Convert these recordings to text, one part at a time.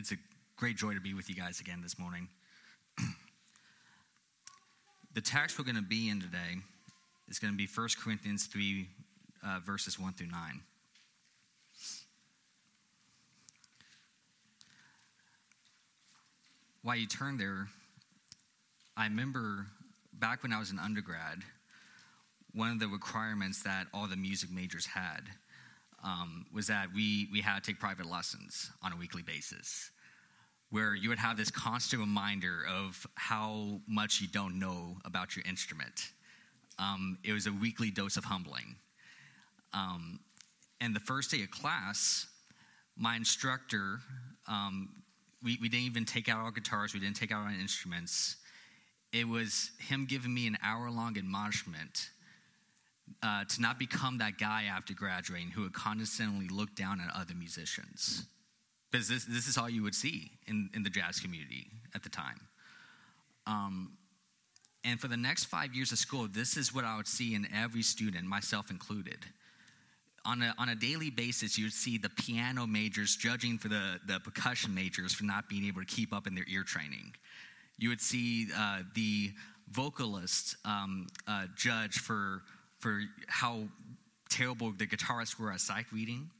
it's a great joy to be with you guys again this morning. the text we're going to be in today is going to be 1 Corinthians 3, uh, verses 1 through 9. While you turn there, I remember back when I was an undergrad, one of the requirements that all the music majors had um, was that we, we had to take private lessons on a weekly basis, where you would have this constant reminder of how much you don't know about your instrument. Um, it was a weekly dose of humbling. Um, and the first day of class, my instructor, um, we, we didn't even take out our guitars, we didn't take out our instruments. It was him giving me an hour long admonishment uh, to not become that guy after graduating who would condescendingly look down at other musicians. Because this, this is all you would see in, in the jazz community at the time. Um, and for the next five years of school, this is what I would see in every student, myself included. On a, on a daily basis, you would see the piano majors judging for the, the percussion majors for not being able to keep up in their ear training. You would see uh, the vocalists um, uh, judge for for how terrible the guitarists were at sight reading.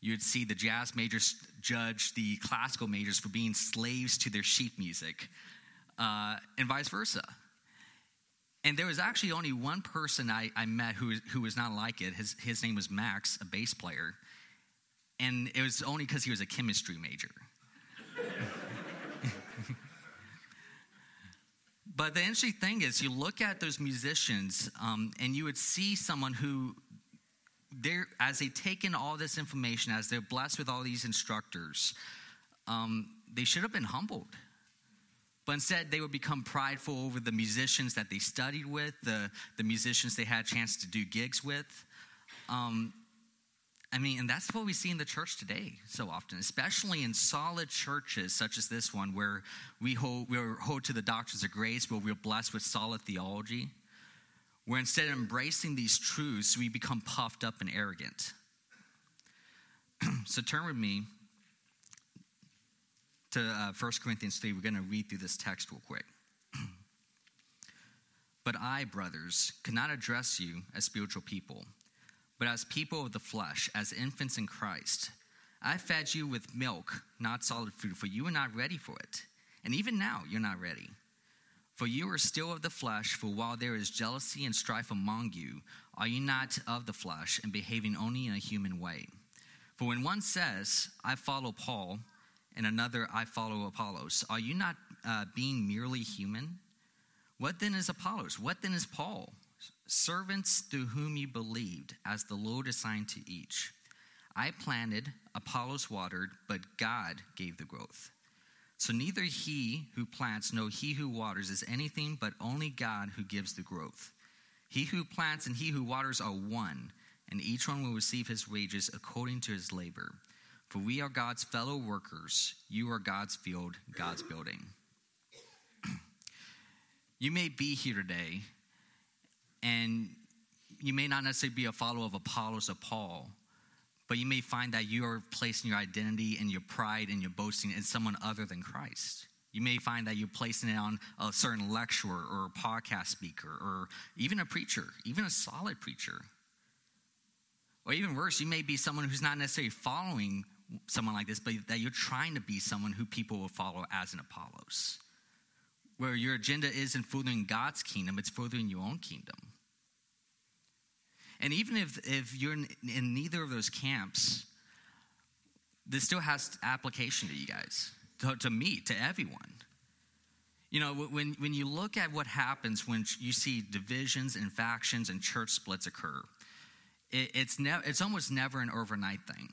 You'd see the jazz majors judge the classical majors for being slaves to their sheet music, uh, and vice versa. And there was actually only one person I, I met who, who was not like it. His, his name was Max, a bass player. And it was only because he was a chemistry major. But the interesting thing is, you look at those musicians, um, and you would see someone who, they're, as they take in all this information, as they're blessed with all these instructors, um, they should have been humbled. But instead, they would become prideful over the musicians that they studied with, the, the musicians they had a chance to do gigs with. Um, I mean, and that's what we see in the church today so often, especially in solid churches such as this one, where we hold, we hold to the doctrines of grace, where we're blessed with solid theology, where instead of embracing these truths, we become puffed up and arrogant. so turn with me to uh, 1 Corinthians 3. We're going to read through this text real quick. but I, brothers, cannot address you as spiritual people but as people of the flesh, as infants in Christ. I fed you with milk, not solid food, for you were not ready for it. And even now, you're not ready. For you are still of the flesh, for while there is jealousy and strife among you, are you not of the flesh and behaving only in a human way? For when one says, I follow Paul, and another, I follow Apollos, are you not uh, being merely human? What then is Apollos? What then is Paul? Servants through whom you believed, as the Lord assigned to each. I planted, Apollos watered, but God gave the growth. So neither he who plants nor he who waters is anything but only God who gives the growth. He who plants and he who waters are one, and each one will receive his wages according to his labor. For we are God's fellow workers. You are God's field, God's building. you may be here today and you may not necessarily be a follower of Apollos or Paul, but you may find that you are placing your identity and your pride and your boasting in someone other than Christ. You may find that you're placing it on a certain lecturer or a podcast speaker or even a preacher, even a solid preacher. Or even worse, you may be someone who's not necessarily following someone like this, but that you're trying to be someone who people will follow as an Apollos. Where your agenda isn't furthering God's kingdom, it's furthering your own kingdom. And even if, if you're in, neither of those camps, this still has application to you guys, to, to me, to everyone. You know, when, when you look at what happens when you see divisions and factions and church splits occur, it, it's, it's almost never an overnight thing.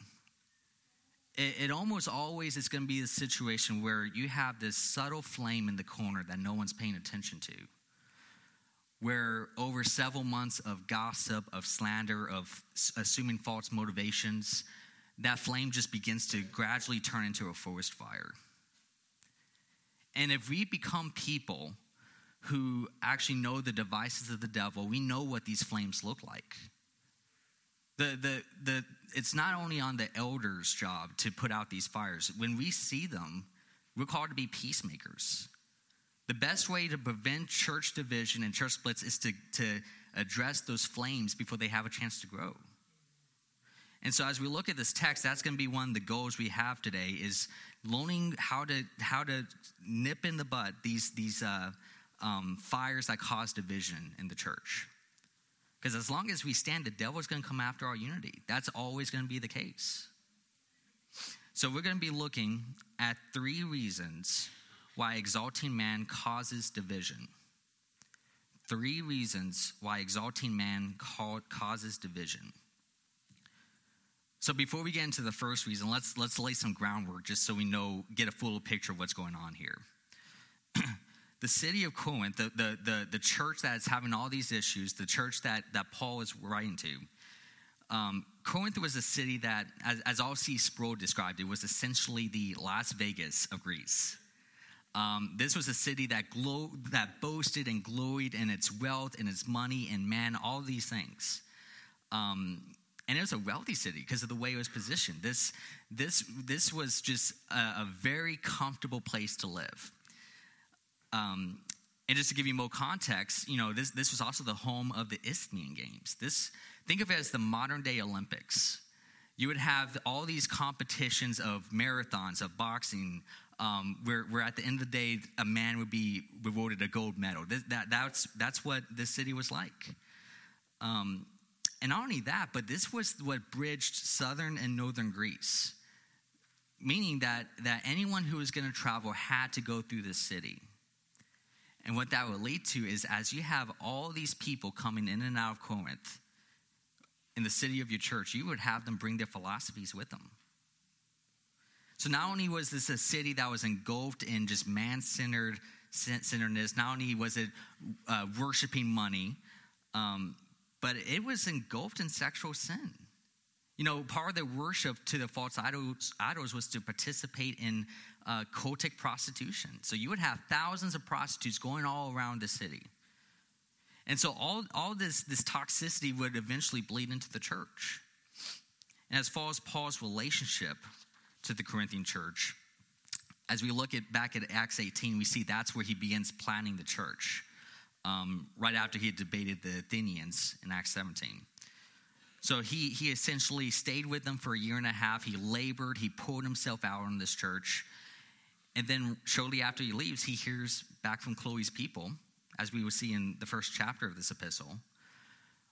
It, it almost always is going to be a situation where you have this subtle flame in the corner that no one's paying attention to where over several months of gossip, of slander, of assuming false motivations, that flame just begins to gradually turn into a forest fire. And if we become people who actually know the devices of the devil, we know what these flames look like. The, the, the it's not only on the elders' job to put out these fires. When we see them, we're called to be peacemakers. The best way to prevent church division and church splits is to, to address those flames before they have a chance to grow. And so as we look at this text, that's going to be one of the goals we have today is learning how to how to nip in the bud these these uh, um, fires that cause division in the church. Because as long as we stand, the devil is going to come after our unity. That's always going to be the case. So we're going to be looking at three reasons why exalting man causes division. Three reasons why exalting man causes division. So before we get into the first reason, let's let's lay some groundwork just so we know get a full picture of what's going on here. the city of Corinth, the, the, the, the, church that's having all these issues, the church that, that Paul is writing to, um, Corinth was a city that, as, as R.C. Sproul described it, was essentially the Las Vegas of Greece. Um, this was a city that glo- that boasted and gloried in its wealth and its money and man, all these things. Um, and it was a wealthy city because of the way it was positioned. This, this, this was just a, a very comfortable place to live. Um, and just to give you more context, you know, this, this was also the home of the Isthmian Games. This, think of it as the modern day Olympics. You would have all these competitions of marathons, of boxing, um, where, where at the end of the day, a man would be rewarded a gold medal. That, that, that's, that's what this city was like. Um, and not only that, but this was what bridged southern and northern Greece, meaning that, that anyone who was going to travel had to go through this city. And what that would lead to is as you have all these people coming in and out of Corinth in the city of your church, you would have them bring their philosophies with them. So not only was this a city that was engulfed in just man centered centeredness, not only was it uh, worshiping money, um, but it was engulfed in sexual sin. You know, part of the worship to the false idols, idols was to participate in uh, cultic prostitution. So you would have thousands of prostitutes going all around the city. And so all, all this, this toxicity would eventually bleed into the church. And as far as Paul's relationship to the Corinthian church, as we look at back at Acts 18, we see that's where he begins planning the church um, right after he had debated the Athenians in Acts 17. So he, he essentially stayed with them for a year and a half. He labored, he poured himself out on this church. And then shortly after he leaves, he hears back from Chloe's people, as we will see in the first chapter of this epistle,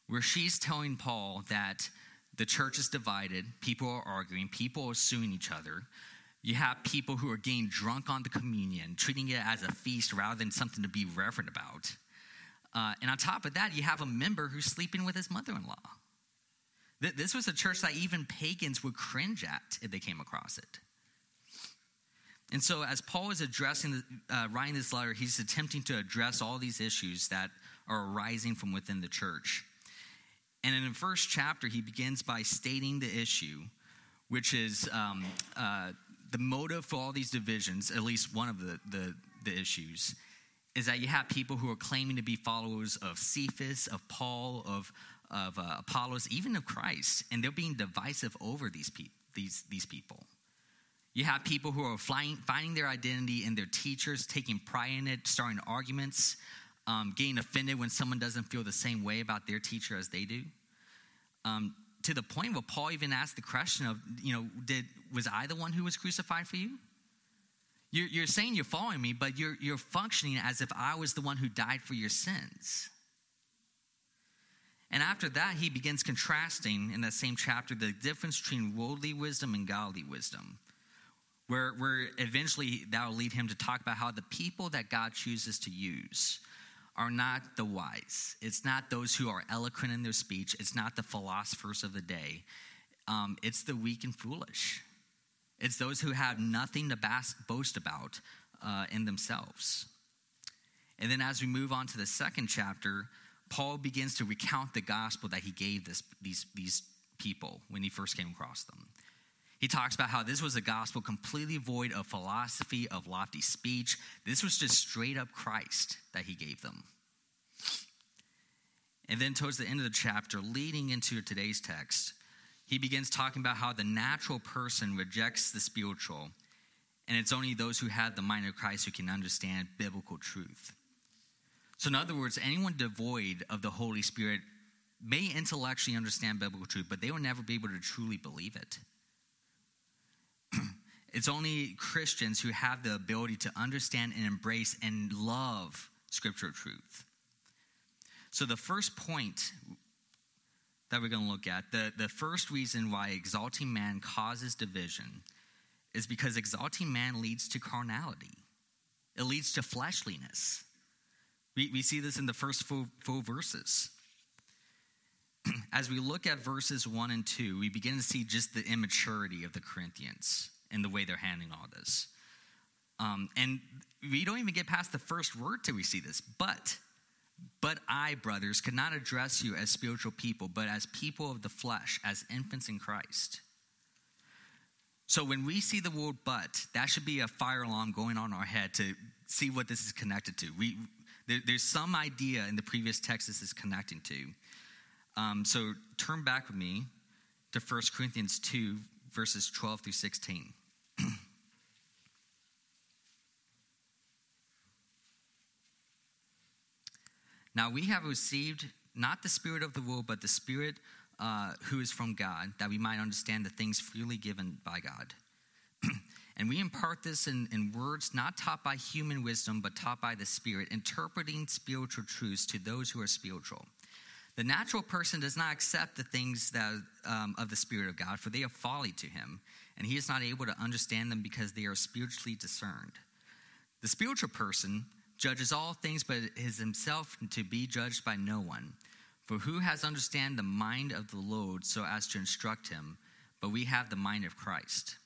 where she's telling Paul that the church is divided, people are arguing, people are suing each other. You have people who are getting drunk on the communion, treating it as a feast rather than something to be reverent about. Uh, and on top of that, you have a member who's sleeping with his mother in law. Th- this was a church that even pagans would cringe at if they came across it. And so, as Paul is addressing, uh, writing this letter, he's attempting to address all these issues that are arising from within the church. And in the first chapter, he begins by stating the issue, which is um, uh, the motive for all these divisions, at least one of the, the, the issues, is that you have people who are claiming to be followers of Cephas, of Paul, of, of uh, Apollos, even of Christ, and they're being divisive over these, pe- these, these people. You have people who are flying, finding their identity in their teachers, taking pride in it, starting arguments, um, getting offended when someone doesn't feel the same way about their teacher as they do. Um, to the point where Paul even asked the question of, you know, did was I the one who was crucified for you? You're, you're saying you're following me, but you're, you're functioning as if I was the one who died for your sins. And after that, he begins contrasting in that same chapter the difference between worldly wisdom and godly wisdom, where, where eventually that will lead him to talk about how the people that God chooses to use are not the wise. It's not those who are eloquent in their speech. It's not the philosophers of the day. Um, it's the weak and foolish. It's those who have nothing to boast about uh, in themselves. And then as we move on to the second chapter, Paul begins to recount the gospel that he gave this, these, these people when he first came across them. He talks about how this was a gospel completely void of philosophy, of lofty speech. This was just straight up Christ that he gave them. And then, towards the end of the chapter, leading into today's text, he begins talking about how the natural person rejects the spiritual, and it's only those who have the mind of Christ who can understand biblical truth. So, in other words, anyone devoid of the Holy Spirit may intellectually understand biblical truth, but they will never be able to truly believe it. It's only Christians who have the ability to understand and embrace and love scriptural truth. So, the first point that we're going to look at, the, the first reason why exalting man causes division is because exalting man leads to carnality, it leads to fleshliness. We, we see this in the first four, four verses. As we look at verses 1 and 2, we begin to see just the immaturity of the Corinthians and the way they're handling all this. Um, and we don't even get past the first word till we see this. But, but I, brothers, could not address you as spiritual people, but as people of the flesh, as infants in Christ. So when we see the word but, that should be a fire alarm going on in our head to see what this is connected to. We, there, there's some idea in the previous text this is connecting to. Um, so turn back with me to 1 Corinthians 2, verses 12 through 16. Now we have received not the spirit of the world, but the spirit uh, who is from God, that we might understand the things freely given by God. and we impart this in, in words not taught by human wisdom, but taught by the Spirit, interpreting spiritual truths to those who are spiritual. The natural person does not accept the things that, um, of the Spirit of God, for they are folly to him, and he is not able to understand them because they are spiritually discerned. The spiritual person judges all things, but is himself to be judged by no one. For who has understand the mind of the Lord so as to instruct him? But we have the mind of Christ.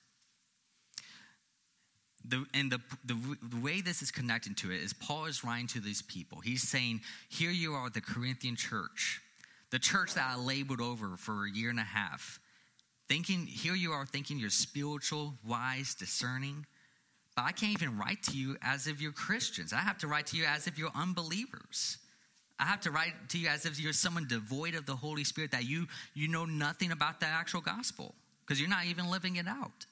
The, and the, the, the, way this is connected to it is Paul is writing to these people. He's saying, Here you are, the Corinthian church, the church that I labored over for a year and a half. Thinking, here you are thinking you're spiritual, wise, discerning. I can't even write to you as if you're Christians. I have to write to you as if you're unbelievers. I have to write to you as if you're someone devoid of the Holy Spirit, that you, you know nothing about the actual gospel because you're not even living it out.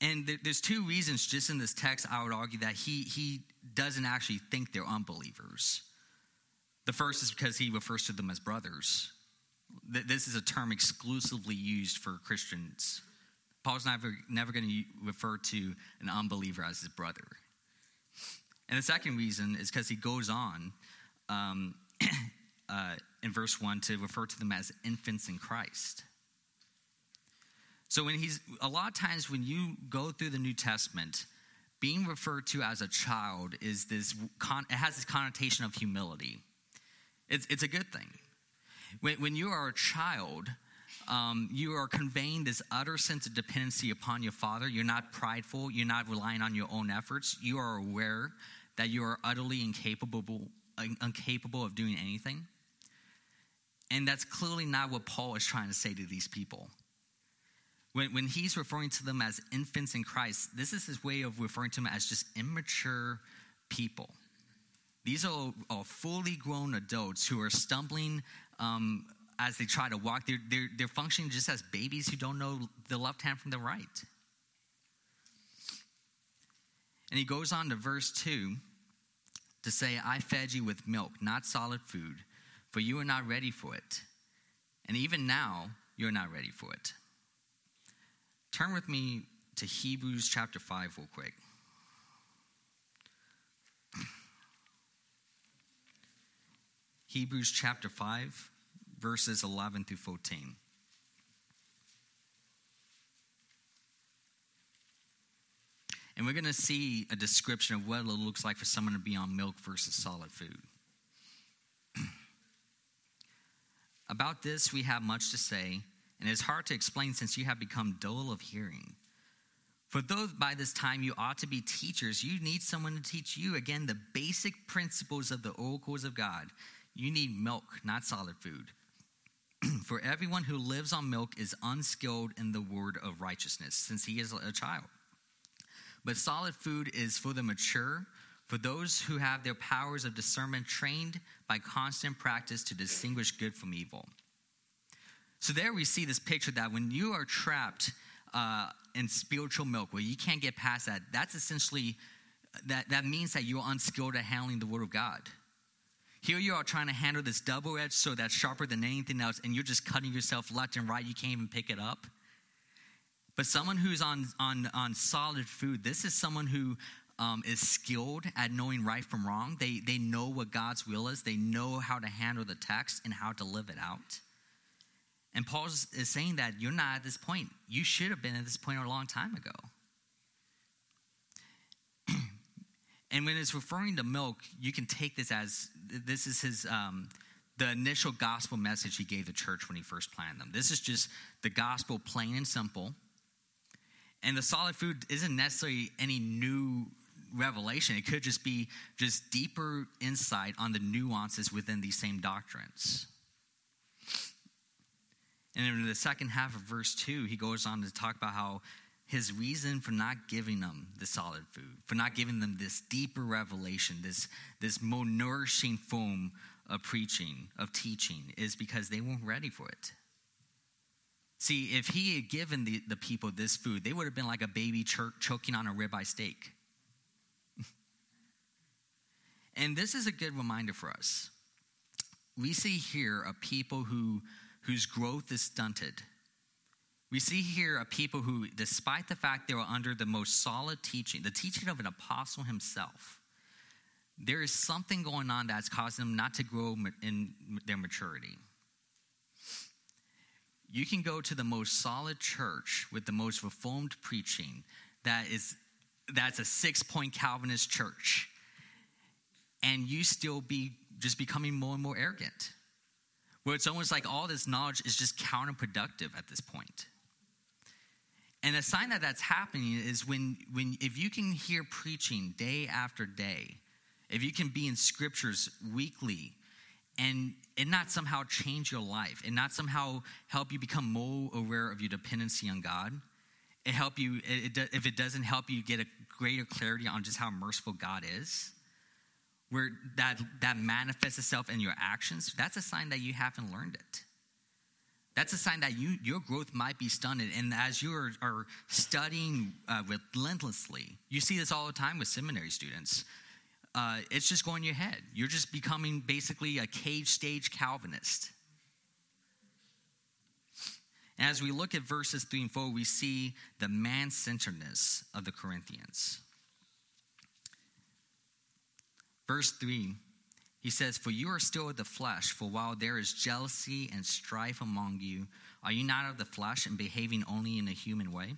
And there's two reasons just in this text, I would argue, that he, he doesn't actually think they're unbelievers. The first is because he refers to them as brothers. This is a term exclusively used for Christians. Paul's never, never going to refer to an unbeliever as his brother. And the second reason is because he goes on um, uh, in verse 1 to refer to them as infants in Christ. So when he's a lot of times when you go through the New Testament, being referred to as a child is this it has this connotation of humility. It's, it's a good thing. When, when you are a child, um, you are conveying this utter sense of dependency upon your father. You're not prideful. You're not relying on your own efforts. You are aware that you are utterly incapable, incapable of doing anything. And that's clearly not what Paul is trying to say to these people. When, when he's referring to them as infants in Christ, this is his way of referring to them as just immature people. These are, are fully grown adults who are stumbling um, as they try to walk. They're, they're, they're functioning just as babies who don't know the left hand from the right. And he goes on to verse 2 to say, I fed you with milk, not solid food, for you are not ready for it. And even now, you're not ready for it. Turn with me to Hebrews chapter 5, real quick. Hebrews chapter 5, verses 11 through 14. And we're going to see a description of what it looks like for someone to be on milk versus solid food. About this, we have much to say and it's hard to explain since you have become dull of hearing. For though by this time you ought to be teachers, you need someone to teach you again the basic principles of the oracles of God. You need milk, not solid food. For everyone who lives on milk is unskilled in the word of righteousness, since he is a child. But solid food is for the mature, for those who have their powers of discernment trained by constant practice to distinguish good from evil. So there we see this picture that when you are trapped uh, in spiritual milk, where you can't get past that, that's essentially that that means that you're unskilled at handling the Word of God. Here you are trying to handle this double edged sword that's sharper than anything else, and you're just cutting yourself left and right. You can't even pick it up. But someone who's on on on solid food, this is someone who um, is skilled at knowing right from wrong. They they know what God's will is. They know how to handle the text and how to live it out. And Paul is saying that you're not at this point. You should have been at this point a long time ago. And when it's referring to milk, you can take this as this is his um, the initial gospel message he gave the church when he first planted them. This is just the gospel, plain and simple. And the solid food isn't necessarily any new revelation. It could just be just deeper insight on the nuances within these same doctrines. And in the second half of verse 2, he goes on to talk about how his reason for not giving them the solid food, for not giving them this deeper revelation, this, this more nourishing form of preaching, of teaching, is because they weren't ready for it. See, if he had given the, the people this food, they would have been like a baby ch- choking on a ribeye steak. and this is a good reminder for us. We see here a people who whose growth is stunted. We see here a people who, despite the fact they were under the most solid teaching, the teaching of an apostle himself, there is something going on that's causing them not to grow in their maturity. You can go to the most solid church with the most reformed preaching that is that's a six-point Calvinist church, and you still be just becoming more and more arrogant where it's almost like all this knowledge is just counterproductive at this point. And a sign that that's happening is when, when if you can hear preaching day after day, if you can be in scriptures weekly, and it not somehow change your life, and not somehow help you become more aware of your dependency on God, it help you. It, it, if it doesn't help you get a greater clarity on just how merciful God is, where that, that manifests itself in your actions, that's a sign that you haven't learned it. That's a sign that you, your growth might be stunted. And as you are, are studying uh, relentlessly, you see this all the time with seminary students. Uh, it's just going in your head. You're just becoming basically a cage stage Calvinist. And as we look at verses 3 and 4, we see the man centeredness of the Corinthians. Verse 3, he says, For you are still of the flesh, for while there is jealousy and strife among you, are you not of the flesh and behaving only in a human way?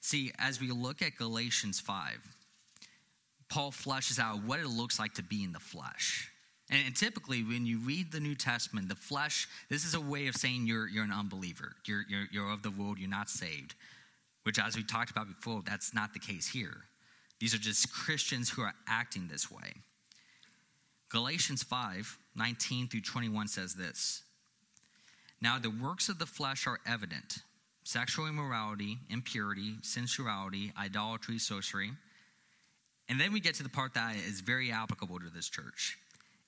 See, as we look at Galatians 5, Paul fleshes out what it looks like to be in the flesh. And, typically, when you read the New Testament, the flesh, this is a way of saying you're, you're an unbeliever. You're, you're, you're of the world, you're not saved. Which, as we talked about before, that's not the case here. These are just Christians who are acting this way. Galatians 5 19 through 21 says this Now the works of the flesh are evident sexual immorality, impurity, sensuality, idolatry, sorcery. And then we get to the part that is very applicable to this church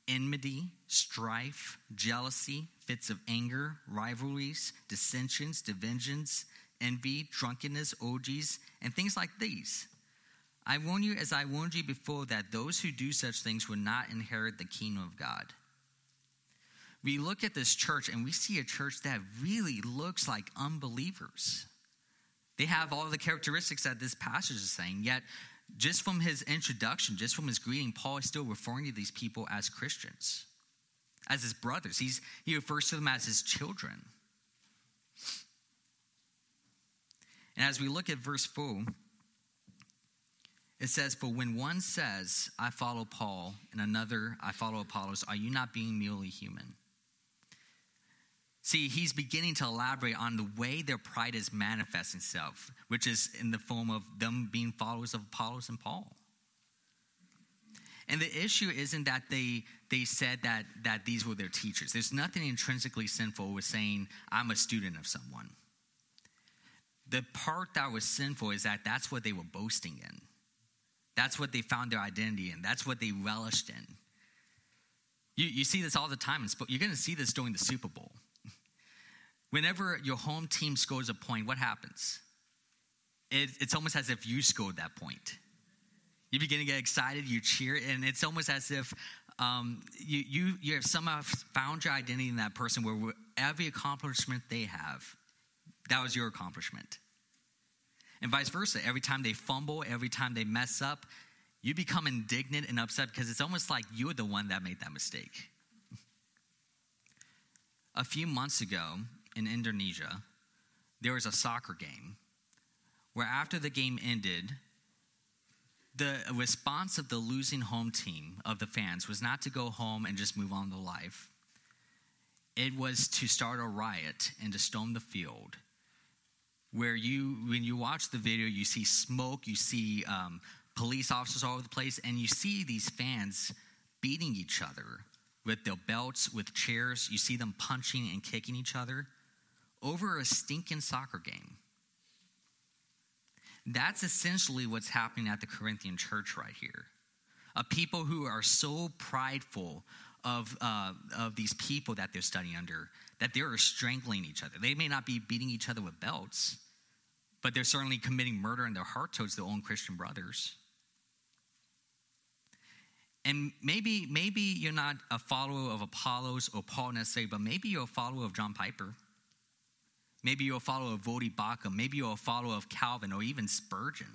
enmity, strife, jealousy, fits of anger, rivalries, dissensions, divisions, envy, drunkenness, orgies, and things like these I warn you, as I warned you before, that those who do such things will not inherit the kingdom of God. We look at this church and we see a church that really looks like unbelievers. They have all the characteristics that this passage is saying, yet, just from his introduction, just from his greeting, Paul is still referring to these people as Christians, as his brothers. He's, he refers to them as his children. And as we look at verse 4, it says, For when one says, I follow Paul, and another, I follow Apollos, are you not being merely human? See, he's beginning to elaborate on the way their pride is manifesting itself, which is in the form of them being followers of Apollos and Paul. And the issue isn't that they, they said that, that these were their teachers. There's nothing intrinsically sinful with saying, I'm a student of someone. The part that was sinful is that that's what they were boasting in. That's what they found their identity in. That's what they relished in. You, you see this all the time. You're going to see this during the Super Bowl. Whenever your home team scores a point, what happens? It, it's almost as if you scored that point. You begin to get excited, you cheer, and it's almost as if um, you, you, you have somehow found your identity in that person where every accomplishment they have, that was your accomplishment. And vice versa. Every time they fumble, every time they mess up, you become indignant and upset because it's almost like you're the one that made that mistake. A few months ago in Indonesia, there was a soccer game where after the game ended, the response of the losing home team of the fans was not to go home and just move on to life. It was to start a riot and to storm the field. Where you, when you watch the video, you see smoke, you see um, police officers all over the place, and you see these fans beating each other with their belts, with chairs. You see them punching and kicking each other over a stinking soccer game. That's essentially what's happening at the Corinthian church right here. A people who are so prideful of, uh, of these people that they're studying under that they're strangling each other. They may not be beating each other with belts, but they're certainly committing murder in their heart towards their own Christian brothers. And maybe, maybe you're not a follower of Apollos or Paul necessarily, but maybe you're a follower of John Piper. Maybe you're a follower of Voddie Baucham. Maybe you're a follower of Calvin or even Spurgeon.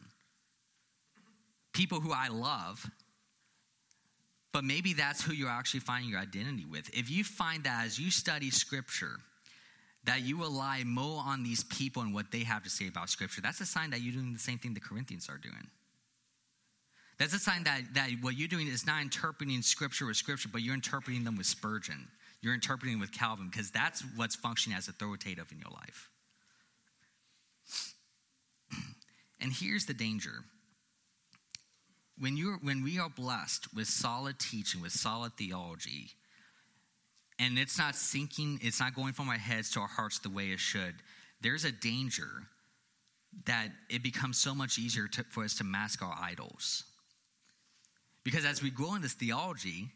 People who I love, but maybe that's who you're actually finding your identity with. If you find that as you study Scripture, that you rely more on these people and what they have to say about Scripture, that's a sign that you're doing the same thing the Corinthians are doing. That's a sign that, that what you're doing is not interpreting Scripture with Scripture, but you're interpreting them with Spurgeon you're interpreting with Calvin because that's what's functioning as authoritative in your life. And here's the danger. When, you're, when we are blessed with solid teaching, with solid theology, and it's not sinking, it's not going from our heads to our hearts the way it should, there's a danger that it becomes so much easier to, for us to mask our idols. Because as we grow in this theology,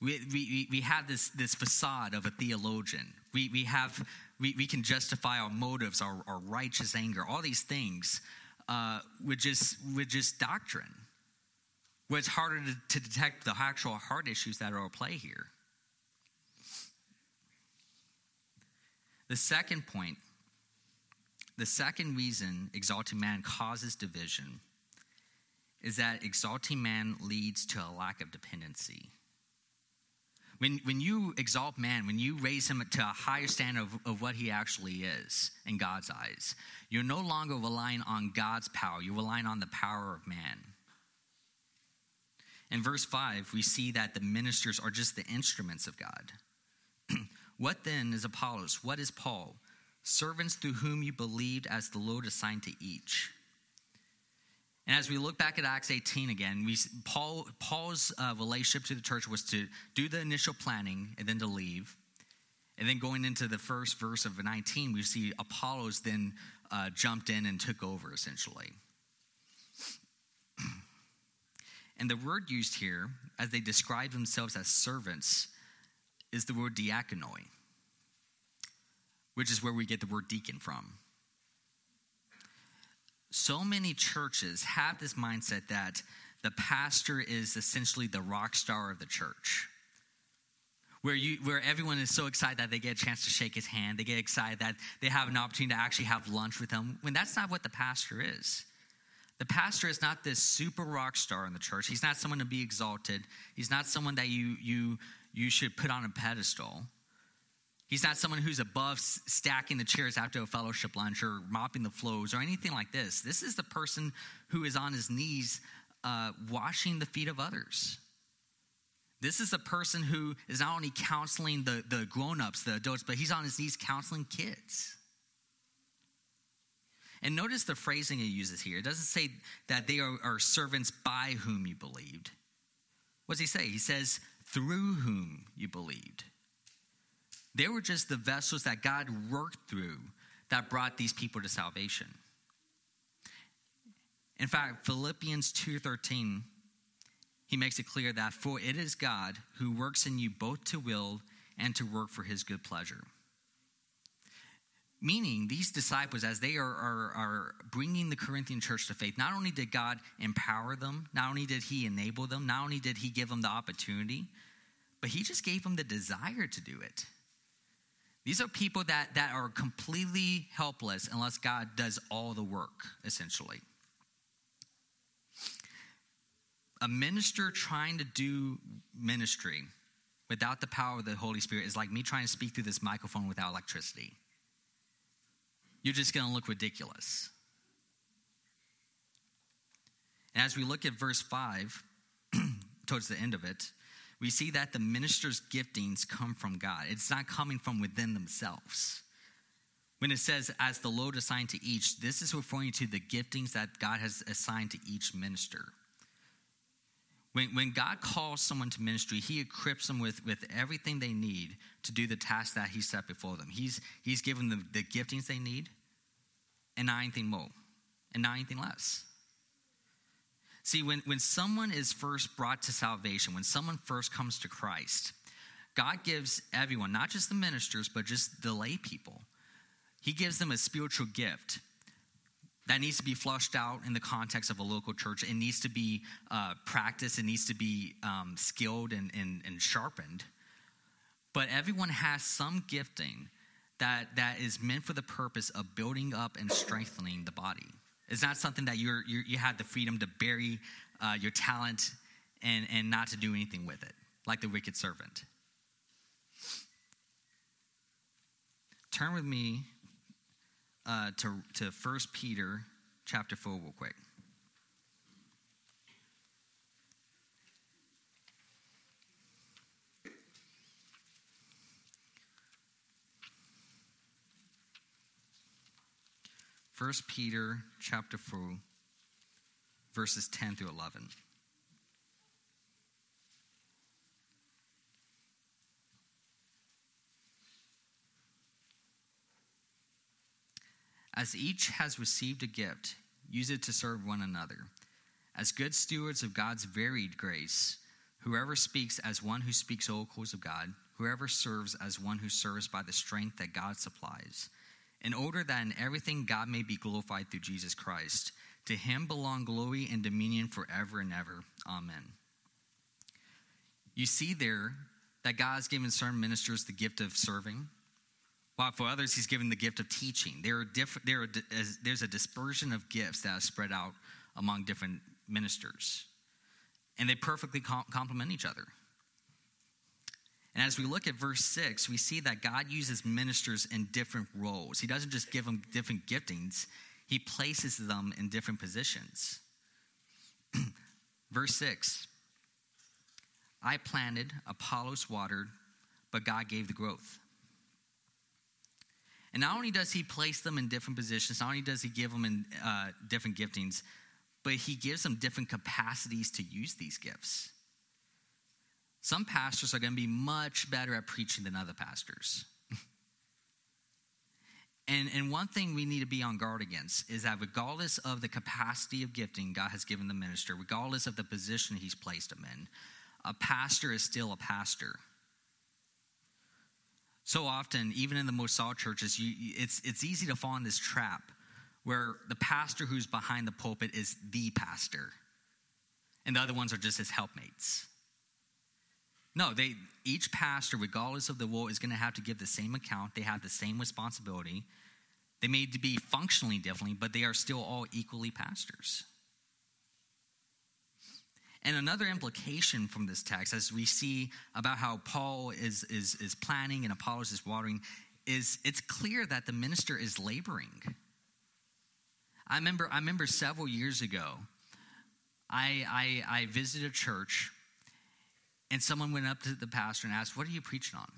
we, we, we have this, this facade of a theologian. We, we, have, we, we can justify our motives, our, our righteous anger, all these things uh, with, just, with just doctrine, where it's harder to, to detect the actual heart issues that are at play here. The second point, the second reason exalting man causes division is that exalting man leads to a lack of dependency. When, when you exalt man, when you raise him to a higher standard of, of what he actually is in God's eyes, you're no longer relying on God's power, you're relying on the power of man. In verse 5, we see that the ministers are just the instruments of God. what then is Apollos? What is Paul? Servants through whom you believed as the Lord assigned to each. And as we look back at Acts 18 again, we, Paul, Paul's uh, relationship to the church was to do the initial planning and then to leave. And then going into the first verse of 19, we see Apollos then uh, jumped in and took over essentially. And the word used here, as they describe themselves as servants, is the word diakonoi, which is where we get the word deacon from so many churches have this mindset that the pastor is essentially the rock star of the church. Where, you, where everyone is so excited that they get a chance to shake his hand, they get excited that they have an opportunity to actually have lunch with him, when that's not what the pastor is. The pastor is not this super rock star in the church. He's not someone to be exalted. He's not someone that you, you, you should put on a pedestal. He's not someone who's above stacking the chairs after a fellowship lunch or mopping the floors or anything like this. This is the person who is on his knees uh, washing the feet of others. This is the person who is not only counseling the, the grown ups, the adults, but he's on his knees counseling kids. And notice the phrasing he uses here. It doesn't say that they are, are servants by whom you believed. What does he say? He says, through whom you believed. They were just the vessels that God worked through that brought these people to salvation. In fact, Philippians 2:13 he makes it clear that for it is God who works in you both to will and to work for his good pleasure. Meaning, these disciples, as they are, are, are, bringing the Corinthian church to faith, not only did God empower them, not only did He enable them, not only did He give them the opportunity, but He just gave them the desire to do it. These are people that, that are completely helpless unless God does all the work, essentially. A minister trying to do ministry without the power of the Holy Spirit is like me trying to speak through this microphone without electricity you're just going to look ridiculous. And as we look at verse 5, towards the end of it, we see that the minister's giftings come from God. It's not coming from within themselves. When it says, as the load assigned to each, this is referring to the giftings that God has assigned to each minister. When, when God calls someone to ministry, He equips them with, with everything they need to do the task that He set before them. He's, he's given them the giftings they need and not anything more and not anything less. See, when, when someone is first brought to salvation, when someone first comes to Christ, God gives everyone, not just the ministers, but just the lay people, He gives them a spiritual gift that needs to be flushed out in the context of a local church. It needs to be uh, practiced, it needs to be um, skilled and, and, and sharpened. But everyone has some gifting that, that is meant for the purpose of building up and strengthening the body. It's not something that you're, you're you have the freedom to bury uh, your talent and, and not to do anything with it, like the wicked servant. Turn with me uh, to, to 1 Peter chapter 4 real quick. First Peter chapter 4, verses 10 through 11. As each has received a gift, use it to serve one another. As good stewards of God's varied grace, whoever speaks as one who speaks oracles of God, whoever serves as one who serves by the strength that God supplies in order that in everything God may be glorified through Jesus Christ. To him belong glory and dominion forever and ever. Amen. You see there that God has given certain ministers the gift of serving, while for others, he's given the gift of teaching. There are different, there are, there's a dispersion of gifts that are spread out among different ministers, and they perfectly complement each other. And as we look at verse 6, we see that God uses ministers in different roles. He doesn't just give them different giftings, He places them in different positions. verse 6 I planted, Apollos watered, but God gave the growth. And not only does He place them in different positions, not only does He give them in uh, different giftings, but He gives them different capacities to use these gifts. Some pastors are going to be much better at preaching than other pastors. and, and one thing we need to be on guard against is that regardless of the capacity of gifting God has given the minister, regardless of the position he's placed him in, a pastor is still a pastor. So often, even in the most solid churches, you, it's, it's easy to fall in this trap where the pastor who's behind the pulpit is the pastor, and the other ones are just his helpmates. No, they each pastor, regardless of the role, is going to have to give the same account. They have the same responsibility. They may be functionally differently, but they are still all equally pastors. And another implication from this text, as we see about how Paul is, is, is planning and Apollos is watering, is it's clear that the minister is laboring. I remember, I remember several years ago, I, I, I visited a church and someone went up to the pastor and asked, What are you preaching on?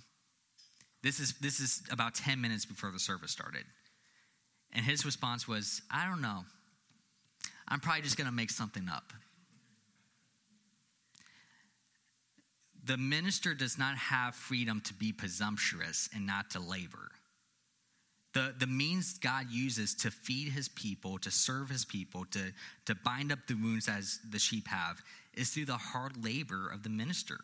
This is, this is about 10 minutes before the service started. And his response was, I don't know. I'm probably just going to make something up. The minister does not have freedom to be presumptuous and not to labor. The, the means God uses to feed his people, to serve his people, to, to bind up the wounds as the sheep have, is through the hard labor of the minister.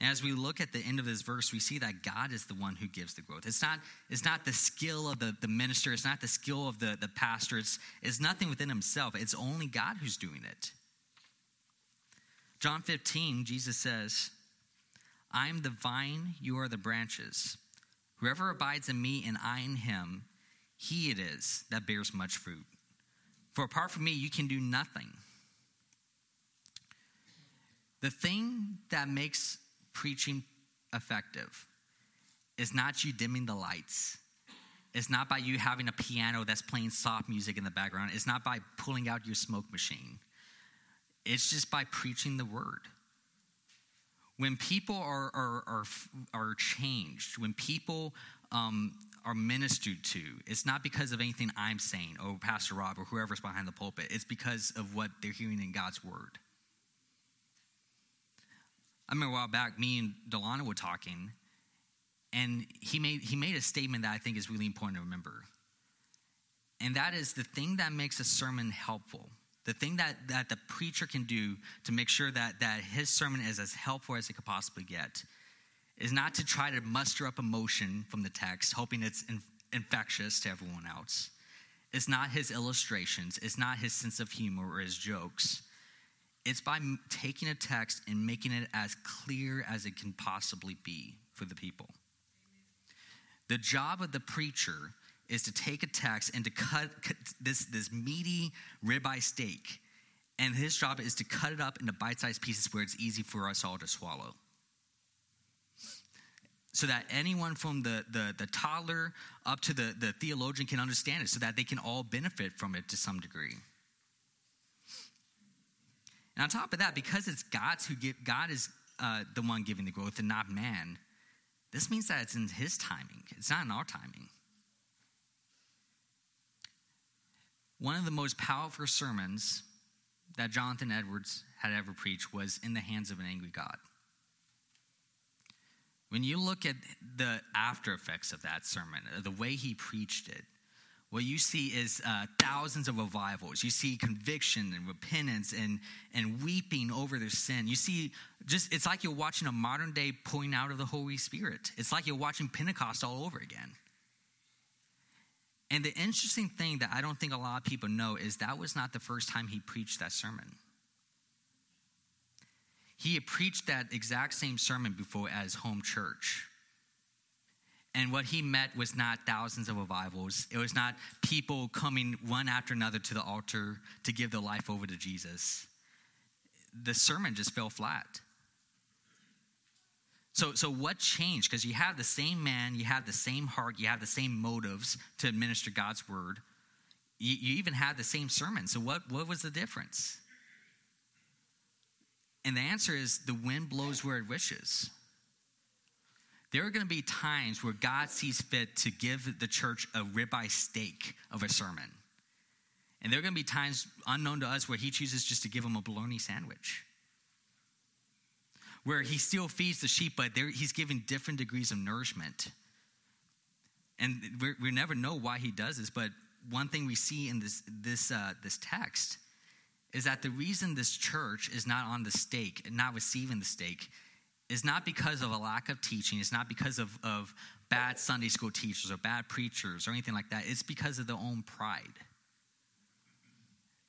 And as we look at the end of this verse, we see that God is the one who gives the growth. It's not, it's not the skill of the, the minister, it's not the skill of the, the pastor, it's, it's nothing within himself. It's only God who's doing it. John 15, Jesus says, I am the vine, you are the branches. Whoever abides in me and I in him, he it is that bears much fruit. For apart from me, you can do nothing. The thing that makes preaching effective is not you dimming the lights. It's not by you having a piano that's playing soft music in the background. It's not by pulling out your smoke machine. It's just by preaching the word. When people are, are, are, are changed, when people um, are ministered to, it's not because of anything I'm saying or Pastor Rob or whoever's behind the pulpit. It's because of what they're hearing in God's word. I remember a while back, me and Delana were talking, and he made, he made a statement that I think is really important to remember. And that is the thing that makes a sermon helpful, the thing that, that the preacher can do to make sure that, that his sermon is as helpful as it could possibly get, is not to try to muster up emotion from the text, hoping it's in, infectious to everyone else. It's not his illustrations, it's not his sense of humor or his jokes it's by taking a text and making it as clear as it can possibly be for the people. The job of the preacher is to take a text and to cut, cut this, this meaty ribeye steak, and his job is to cut it up into bite sized pieces where it's easy for us all to swallow. So that anyone from the, the, the toddler up to the, the theologian can understand it, so that they can all benefit from it to some degree. And on top of that, because it's God's who give, God is uh, the one giving the growth and not man, this means that it's in his timing. It's not in our timing. One of the most powerful sermons that Jonathan Edwards had ever preached was In the Hands of an Angry God. When you look at the after effects of that sermon, the way he preached it, what you see is uh, thousands of revivals. You see conviction and repentance and, and weeping over their sin. You see, just it's like you're watching a modern day pouring out of the Holy Spirit. It's like you're watching Pentecost all over again. And the interesting thing that I don't think a lot of people know is that was not the first time he preached that sermon. He had preached that exact same sermon before at his home church. And what he met was not thousands of revivals. It was not people coming one after another to the altar to give their life over to Jesus. The sermon just fell flat. So, so what changed? Because you have the same man, you have the same heart, you have the same motives to administer God's word. You, you even had the same sermon. So, what, what was the difference? And the answer is the wind blows where it wishes there are going to be times where God sees fit to give the church a ribeye steak of a sermon. And there are going to be times unknown to us where he chooses just to give them a bologna sandwich. Where he still feeds the sheep, but he's giving different degrees of nourishment. And we never know why he does this, but one thing we see in this, this, uh, this text is that the reason this church is not on the steak and not receiving the steak is not because of a lack of teaching, it's not because of, of bad Sunday school teachers or bad preachers or anything like that. It's because of their own pride.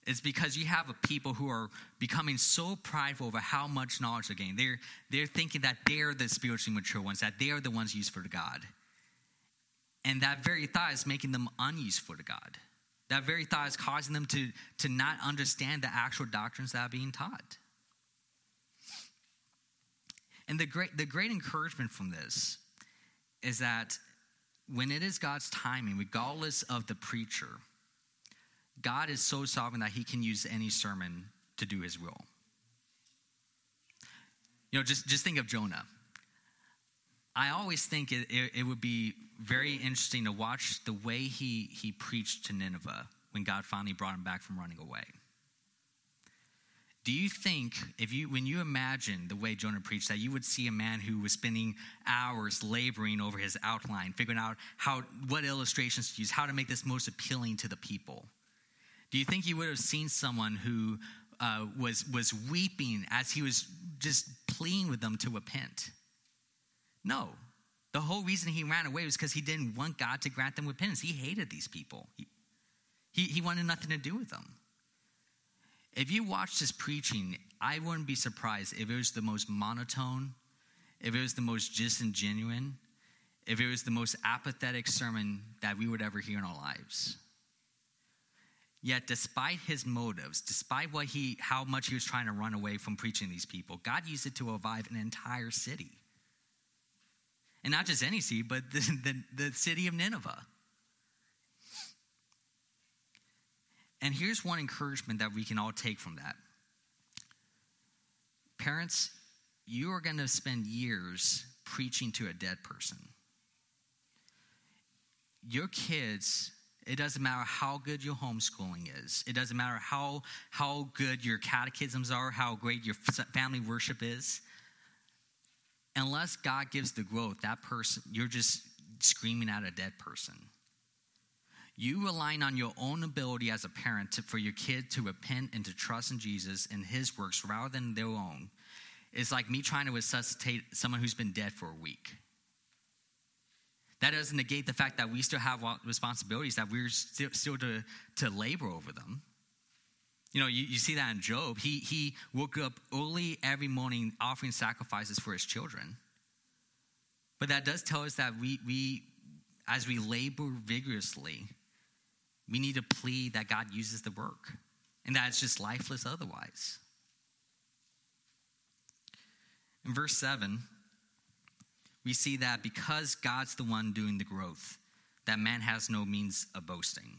It's because you have a people who are becoming so prideful over how much knowledge they're. They're, they're thinking that they're the spiritually mature ones, that they are the ones useful to God. And that very thought is making them unuseful to God. That very thought is causing them to, to not understand the actual doctrines that are being taught. And the great, the great encouragement from this is that when it is God's timing, regardless of the preacher, God is so sovereign that he can use any sermon to do his will. You know, just, just think of Jonah. I always think it, it, it, would be very interesting to watch the way he, he preached to Nineveh when God finally brought him back from running away. Do you think, if you, when you imagine the way Jonah preached, that you would see a man who was spending hours laboring over his outline, figuring out how, what illustrations to use, how to make this most appealing to the people? Do you think you would have seen someone who uh, was, was weeping as he was just pleading with them to repent? No. The whole reason he ran away was because he didn't want God to grant them repentance. He hated these people, he, he, he wanted nothing to do with them. If you watched his preaching, I wouldn't be surprised if it was the most monotone, if it was the most disingenuine, if it was the most apathetic sermon that we would ever hear in our lives. Yet, despite his motives, despite what he, how much he was trying to run away from preaching these people, God used it to revive an entire city. And not just any city, but the, the, the city of Nineveh. And here's one encouragement that we can all take from that. Parents, you are going to spend years preaching to a dead person your kids it doesn't matter how good your homeschooling is. It doesn't matter how how good your catechisms are how great your family worship is. Unless god gives the growth that person you're just screaming at a dead person. You relying on your own ability as a parent to, for your kid to repent and to trust in jesus and his works rather than their own is like me trying to resuscitate someone who's been dead for a week that doesn't negate the fact that we still have responsibilities, that we're still, still to, to labor over them. You know, you, you see that in Job. He, he woke up early every morning offering sacrifices for his children. But that does tell us that we, we as we labor vigorously, we need to plead that God uses the work and that it's just lifeless otherwise. In verse 7, we see that because God's the one doing the growth, that man has no means of boasting.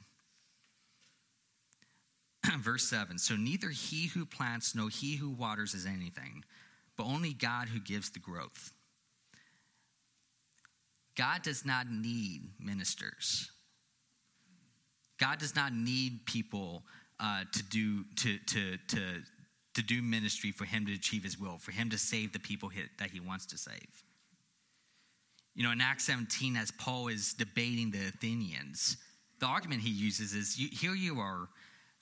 Verse 7 So neither he who plants nor he who waters is anything, but only God who gives the growth. God does not need ministers. God does not need people uh, to do to, to, to, to do ministry for him to achieve his will, for him to save the people that he wants to save. You know, in Acts 17, as Paul is debating the Athenians, the argument he uses is here you are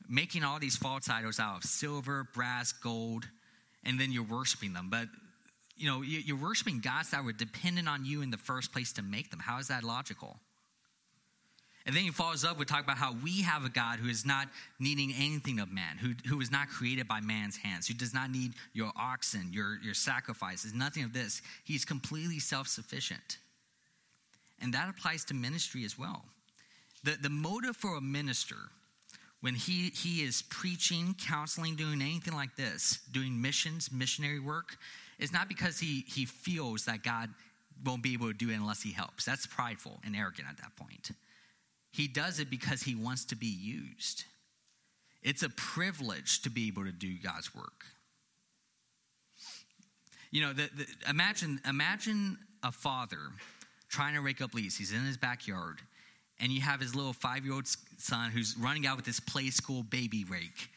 making all these false idols out of silver, brass, gold, and then you're worshiping them. But, you know, you're worshiping gods that were dependent on you in the first place to make them. How is that logical? And then he follows up with talking about how we have a God who is not needing anything of man, who, who is not created by man's hands, who does not need your oxen, your, your sacrifices, nothing of this. He's completely self sufficient. And that applies to ministry as well. The, the motive for a minister when he, he is preaching, counseling, doing anything like this, doing missions, missionary work, is not because he, he feels that God won't be able to do it unless he helps. That's prideful and arrogant at that point. He does it because he wants to be used. It's a privilege to be able to do God's work. You know, the, the, imagine, imagine a father trying to rake up leaves. He's in his backyard, and you have his little five year old son who's running out with this Playskool baby rake,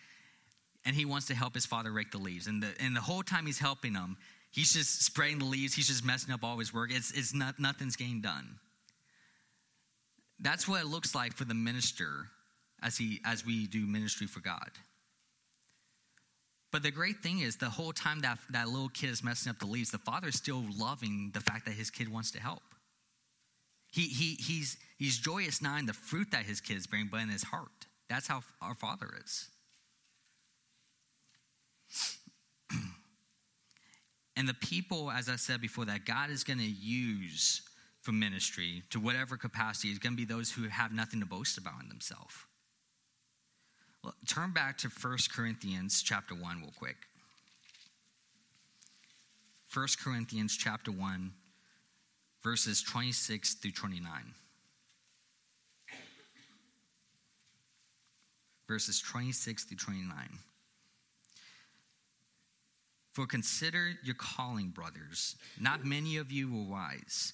and he wants to help his father rake the leaves. And the, and the whole time he's helping him, he's just spraying the leaves, he's just messing up all his work. It's, it's not, nothing's getting done. That's what it looks like for the minister as, he, as we do ministry for God. But the great thing is, the whole time that that little kid is messing up the leaves, the father is still loving the fact that his kid wants to help. He, he, he's, he's joyous not in the fruit that his kids bring, but in his heart. That's how our Father is. and the people, as I said before, that God is going to use for ministry to whatever capacity is going to be those who have nothing to boast about in themselves. Well, turn back to 1 Corinthians chapter 1 real quick. 1 Corinthians chapter 1 verses 26 through 29. Verses 26 through 29. For consider your calling, brothers. Not many of you were wise,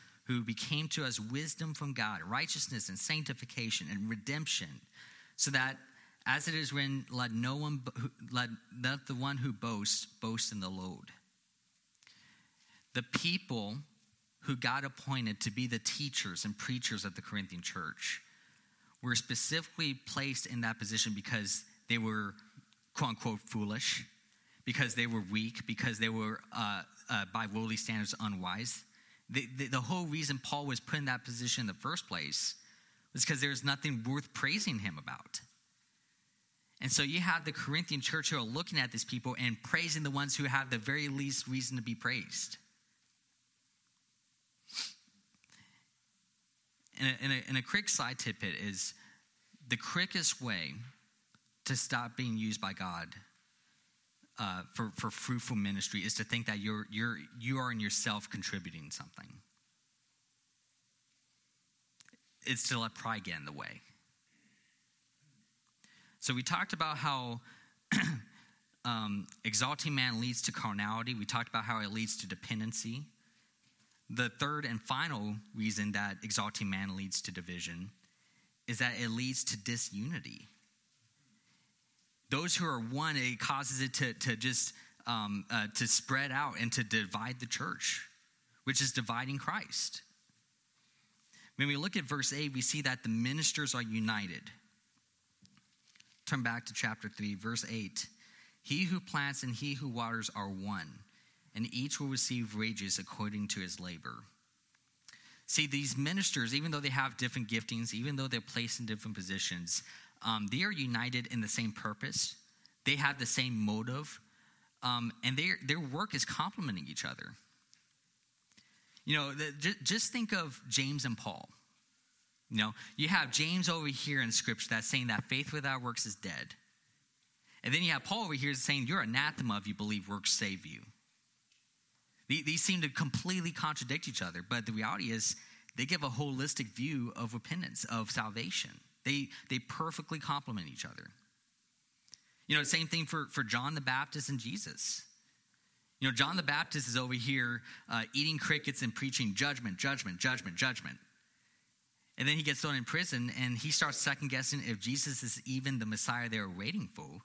who became to us wisdom from God, righteousness and sanctification and redemption, so that as it is written, let no one, let, let the one who boasts boast in the Lord. The people who God appointed to be the teachers and preachers of the Corinthian church were specifically placed in that position because they were quote unquote foolish, because they were weak, because they were, uh, uh, by worldly standards, unwise. The, the, the, whole reason Paul was put in that position in the first place was because there's nothing worth praising him about. And so you have the Corinthian church who are looking at these people and praising the ones who have the very least reason to be praised. And a, and a, and a quick side tidbit is the quickest way to stop being used by God uh, for, for fruitful ministry is to think that you're, you're, you are in yourself contributing something. It's to let pride get in the way. So we talked about how um, exalting man leads to carnality. We talked about how it leads to dependency. The third and final reason that exalting man leads to division is that it leads to disunity. Those who are one, it causes it to, to just um, uh, to spread out and to divide the church, which is dividing Christ. When we look at verse 8, we see that the ministers are united. Turn back to chapter 3, verse 8. He who plants and he who waters are one, and each will receive wages according to his labor. See, these ministers, even though they have different giftings, even though they're placed in different positions, um, they are united in the same purpose. They have the same motive, um, and their their work is complementing each other. You know, the, just, just think of James and Paul. You know, you have James over here in Scripture that's saying that faith without works is dead, and then you have Paul over here saying you're anathema if you believe works save you. These seem to completely contradict each other, but the reality is they give a holistic view of repentance, of salvation. They, they perfectly complement each other. You know, same thing for, for John the Baptist and Jesus. You know, John the Baptist is over here uh, eating crickets and preaching judgment, judgment, judgment, judgment. And then he gets thrown in prison and he starts second guessing if Jesus is even the Messiah they were waiting for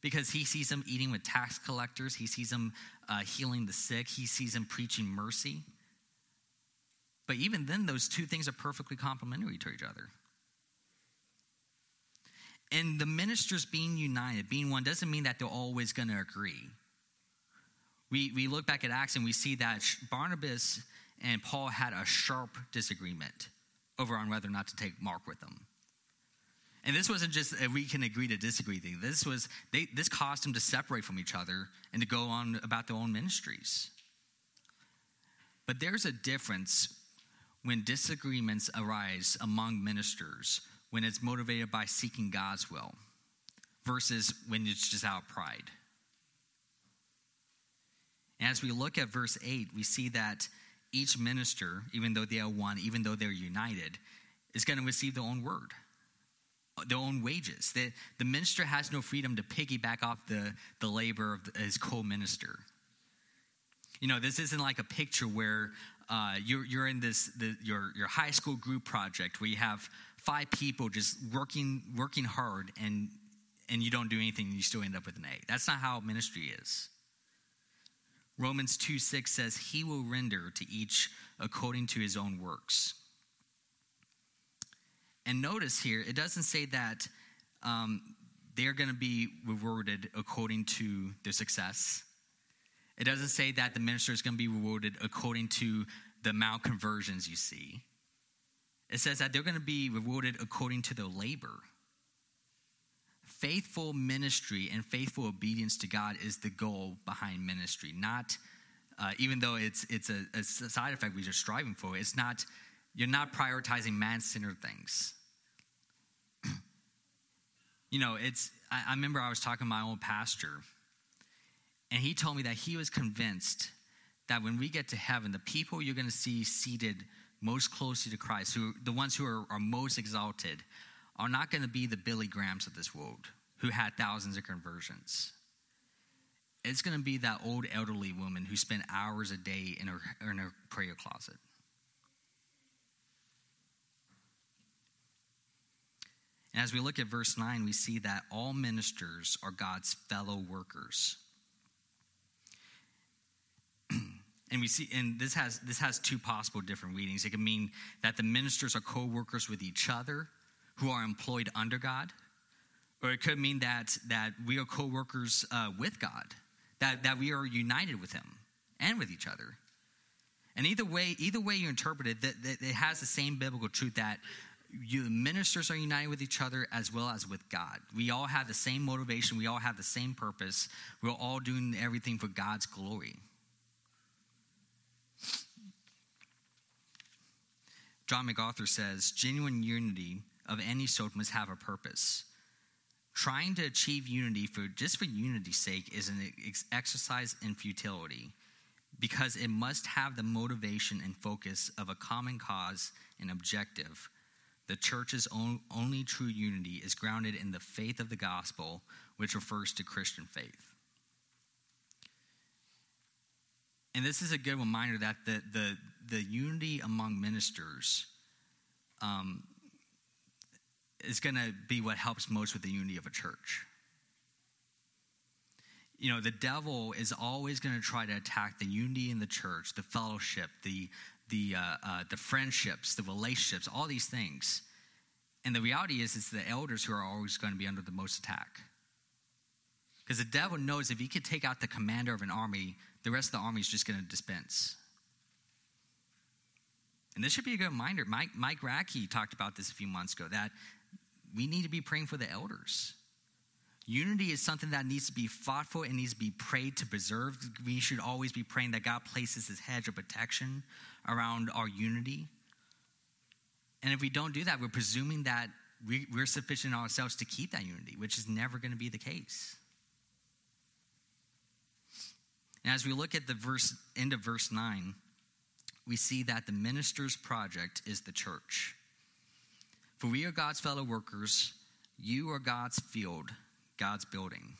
because he sees him eating with tax collectors, he sees him uh, healing the sick, he sees him preaching mercy. But even then, those two things are perfectly complementary to each other. And the ministers being united, being one, doesn't mean that they're always going to agree. We, we look back at Acts and we see that Barnabas and Paul had a sharp disagreement over on whether or not to take Mark with them. And this wasn't just we can agree to disagree thing. This was they, this caused them to separate from each other and to go on about their own ministries. But there's a difference when disagreements arise among ministers when it's motivated by seeking God's will versus when it's just out pride. As we look at verse 8, we see that each minister, even though they are one, even though they're united, is going to receive their own word their own wages. The, the minister has no freedom to piggyback off the, the labor of his co minister. You know, this isn't like a picture where uh, you're, you're in this the, your, your high school group project where you have five people just working working hard and and you don't do anything and you still end up with an A. That's not how ministry is. Romans 2 6 says, He will render to each according to his own works. And notice here, it doesn't say that um, they're going to be rewarded according to their success. It doesn't say that the minister is going to be rewarded according to the amount conversions you see. It says that they're going to be rewarded according to their labor. Faithful ministry and faithful obedience to God is the goal behind ministry, not uh, even though it's, it's a, a side effect we are striving for, it's not, you're not prioritizing man centered things you know, it's, I, I remember I was talking to my old pastor, and he told me that he was convinced that when we get to heaven, the people you're going to see seated most closely to Christ, who the ones who are, are most exalted, are not going to be the Billy Grahams of this world. who had thousands of conversions. It's going to be that old elderly woman who spent hours a day in her, in her prayer closet. And as we look at verse 9, we see that all ministers are God's fellow workers. And we see and this has this has two possible different readings. It can mean that the ministers are co-workers with each other who are employed under God. Or it could mean that that we are co-workers uh, with God, that, that we are united with him and with each other. And either way, either way you interpret it, that, that it has the same biblical truth that you, ministers are united with each other as well as with God. We all have the same motivation. We all have the same purpose. We're all doing everything for God's glory. John MacArthur says genuine unity of any sort must have a purpose. Trying to achieve unity for just for unity's sake is an exercise in futility because it must have the motivation and focus of a common cause and objective the church's own, only true unity is grounded in the faith of the gospel, which refers to Christian faith. And this is a good reminder that the, the, the unity among ministers um, is going to be what helps most with the unity of a church. You know, the devil is always going to try to attack the unity in the church, the fellowship, the, the, uh, uh, the friendships, the relationships, all these things. And the reality is, it's the elders who are always going to be under the most attack. Because the devil knows if he could take out the commander of an army, the rest of the army is just going to dispense. And this should be a good reminder. Mike, Mike talked about this a few months ago that we need to be praying for the elders. Unity is something that needs to be fought for and needs to be prayed to preserve. We should always be praying that God places his hedge of protection around our unity. And if we don't do that, we're presuming that we, are sufficient ourselves to keep that unity, which is never going to be the case. And as we look at the verse end of verse 9, we see that the minister's project is the church. For we are God's fellow workers, you are God's field, God's building.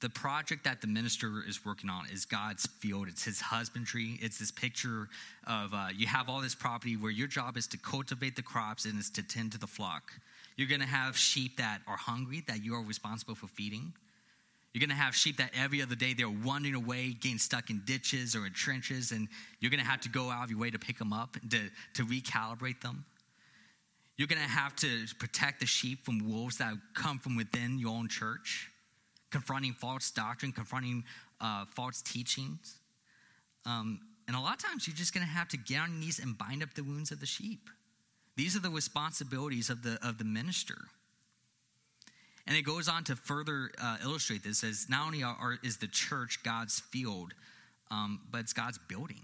The project that the minister is working on is God's field. It's his husbandry. It's this picture of uh, you have all this property where your job is to cultivate the crops and is to tend to the flock. You're going to have sheep that are hungry, that you are responsible for feeding. You're going to have sheep that every other day they're wandering away, getting stuck in ditches or in trenches, and you're going to have to go out of your way to pick them up, to, to recalibrate them. You're going to have to protect the sheep from wolves that come from within your own church confronting false doctrine, confronting uh, false teachings. Um, and a lot of times you're just going to have to get on your knees and bind up the wounds of the sheep. These are the responsibilities of the, of the minister. And it goes on to further uh, illustrate this as not only are, is the church God's field, um, but it's God's building.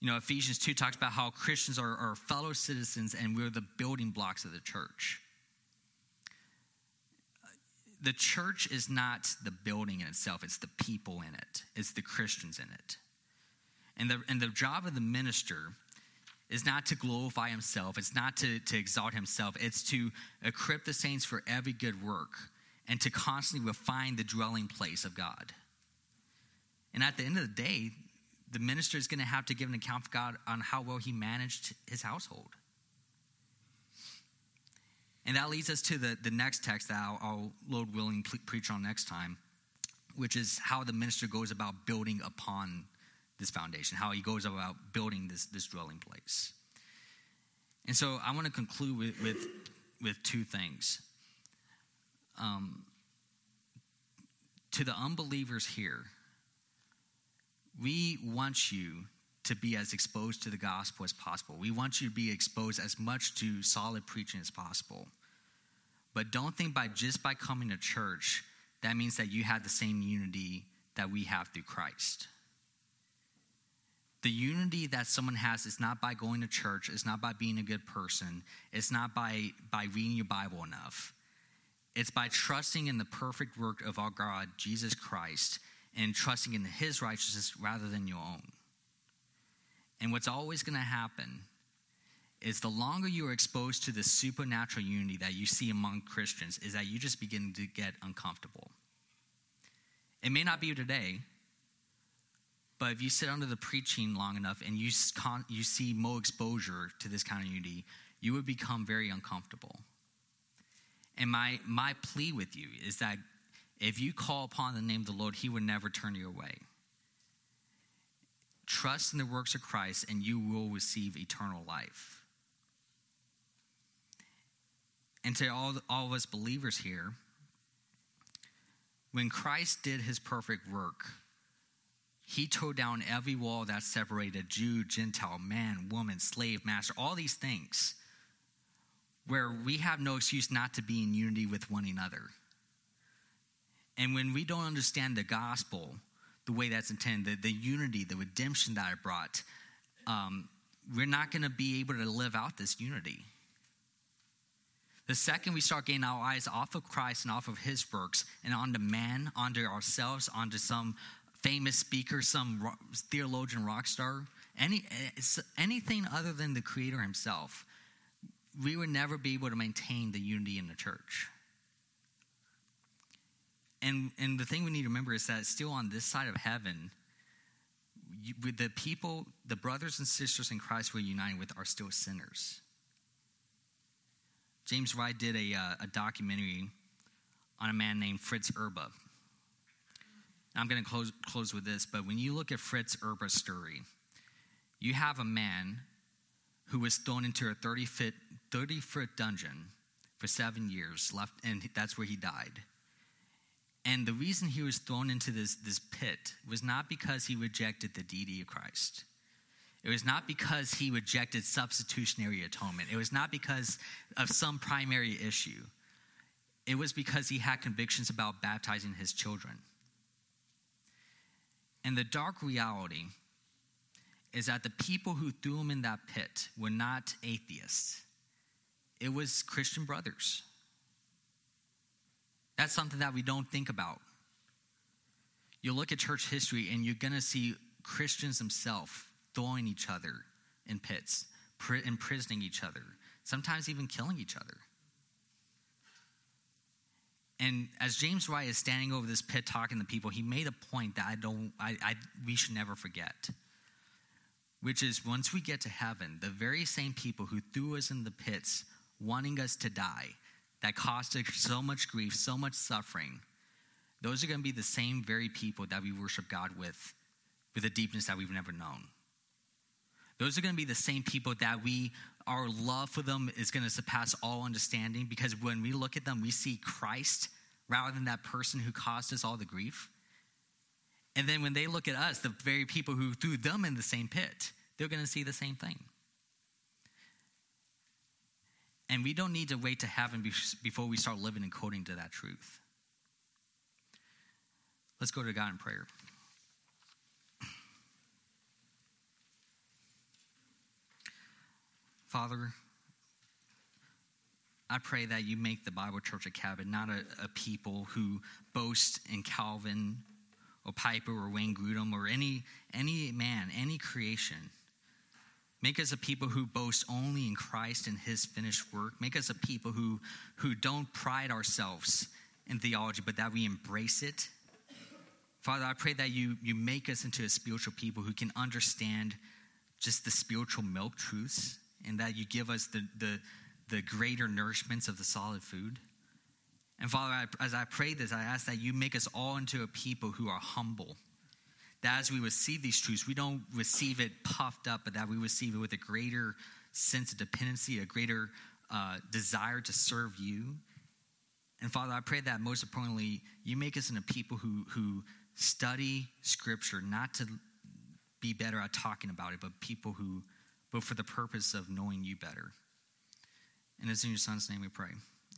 You know, Ephesians 2 talks about how Christians are, are fellow citizens and we're the building blocks of the church the church is not the building in itself, it's the people in it, it's the Christians in it. And the, and the job of the minister is not to glorify himself, it's not to, to exalt himself, it's to equip the saints for every good work and to constantly refine the dwelling place of God. And at the end of the day, the minister is going to have to give an account for God on how well he managed his household. And that leads us to the, the next text that I'll, I'll Lord willing, preach on next time, which is how the minister goes about building upon this foundation, how he goes about building this, this dwelling place. And so I want to conclude with, with, with two things. Um, to the unbelievers here, we want you to be as exposed to the gospel as possible. We want you to be exposed as much to solid preaching as possible. But don't think by just by coming to church, that means that you have the same unity that we have through Christ. The unity that someone has is not by going to church, it's not by being a good person, it's not by, by reading your Bible enough. It's by trusting in the perfect work of our God, Jesus Christ, and trusting in his righteousness rather than your own. And what's always going to happen is the longer you are exposed to the supernatural unity that you see among Christians, is that you just begin to get uncomfortable. It may not be today, but if you sit under the preaching long enough and you, you see more exposure to this kind of unity, you would become very uncomfortable. And my, my plea with you is that if you call upon the name of the Lord, He would never turn you away. Trust in the works of Christ, and you will receive eternal life. And to all, all of us believers here, when Christ did his perfect work, he tore down every wall that separated Jew, Gentile, man, woman, slave, master, all these things, where we have no excuse not to be in unity with one another. And when we don't understand the gospel the way that's intended, the, the unity, the redemption that it brought, um, we're not going to be able to live out this unity. The second we start getting our eyes off of Christ and off of his works and onto man, onto ourselves, onto some famous speaker, some theologian, rock star, any, anything other than the Creator himself, we would never be able to maintain the unity in the church. And, and the thing we need to remember is that still on this side of heaven, you, with the people, the brothers and sisters in Christ we're united with are still sinners. James Wright did a, uh, a documentary on a man named Fritz Erbe. I'm going to close, close with this, but when you look at Fritz Erbe's story, you have a man who was thrown into a 30 foot, 30 foot dungeon for seven years, left, and that's where he died. And the reason he was thrown into this, this pit was not because he rejected the deity of Christ. It was not because he rejected substitutionary atonement. It was not because of some primary issue. It was because he had convictions about baptizing his children. And the dark reality is that the people who threw him in that pit were not atheists, it was Christian brothers. That's something that we don't think about. You look at church history and you're going to see Christians themselves throwing each other in pits, imprisoning each other, sometimes even killing each other. And as James Wright is standing over this pit talking to people, he made a point that I don't, I, I, we should never forget, which is once we get to heaven, the very same people who threw us in the pits, wanting us to die, that caused us so much grief, so much suffering, those are going to be the same very people that we worship God with, with a deepness that we've never known. Those are going to be the same people that we, our love for them is going to surpass all understanding because when we look at them, we see Christ rather than that person who caused us all the grief. And then when they look at us, the very people who threw them in the same pit, they're going to see the same thing. And we don't need to wait to heaven before we start living according to that truth. Let's go to God in prayer. Father, I pray that you make the Bible Church of Cabot not a, a, people who boast in Calvin or Piper or Wayne Grudem or any, any man, any creation. Make us a people who boast only in Christ and his finished work. Make us a people who, who don't pride ourselves in theology, but that we embrace it. Father, I pray that you, you make us into a spiritual people who can understand just the spiritual milk truths and that you give us the, the, the greater nourishments of the solid food. And Father, I, as I pray this, I ask that you make us all into a people who are humble. That as we receive these truths, we don't receive it puffed up, but that we receive it with a greater sense of dependency, a greater uh, desire to serve you. And Father, I pray that most importantly, you make us into people who, who study Scripture, not to be better at talking about it, but people who but for the purpose of knowing you better. And it's in your son's name we pray.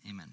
Amen.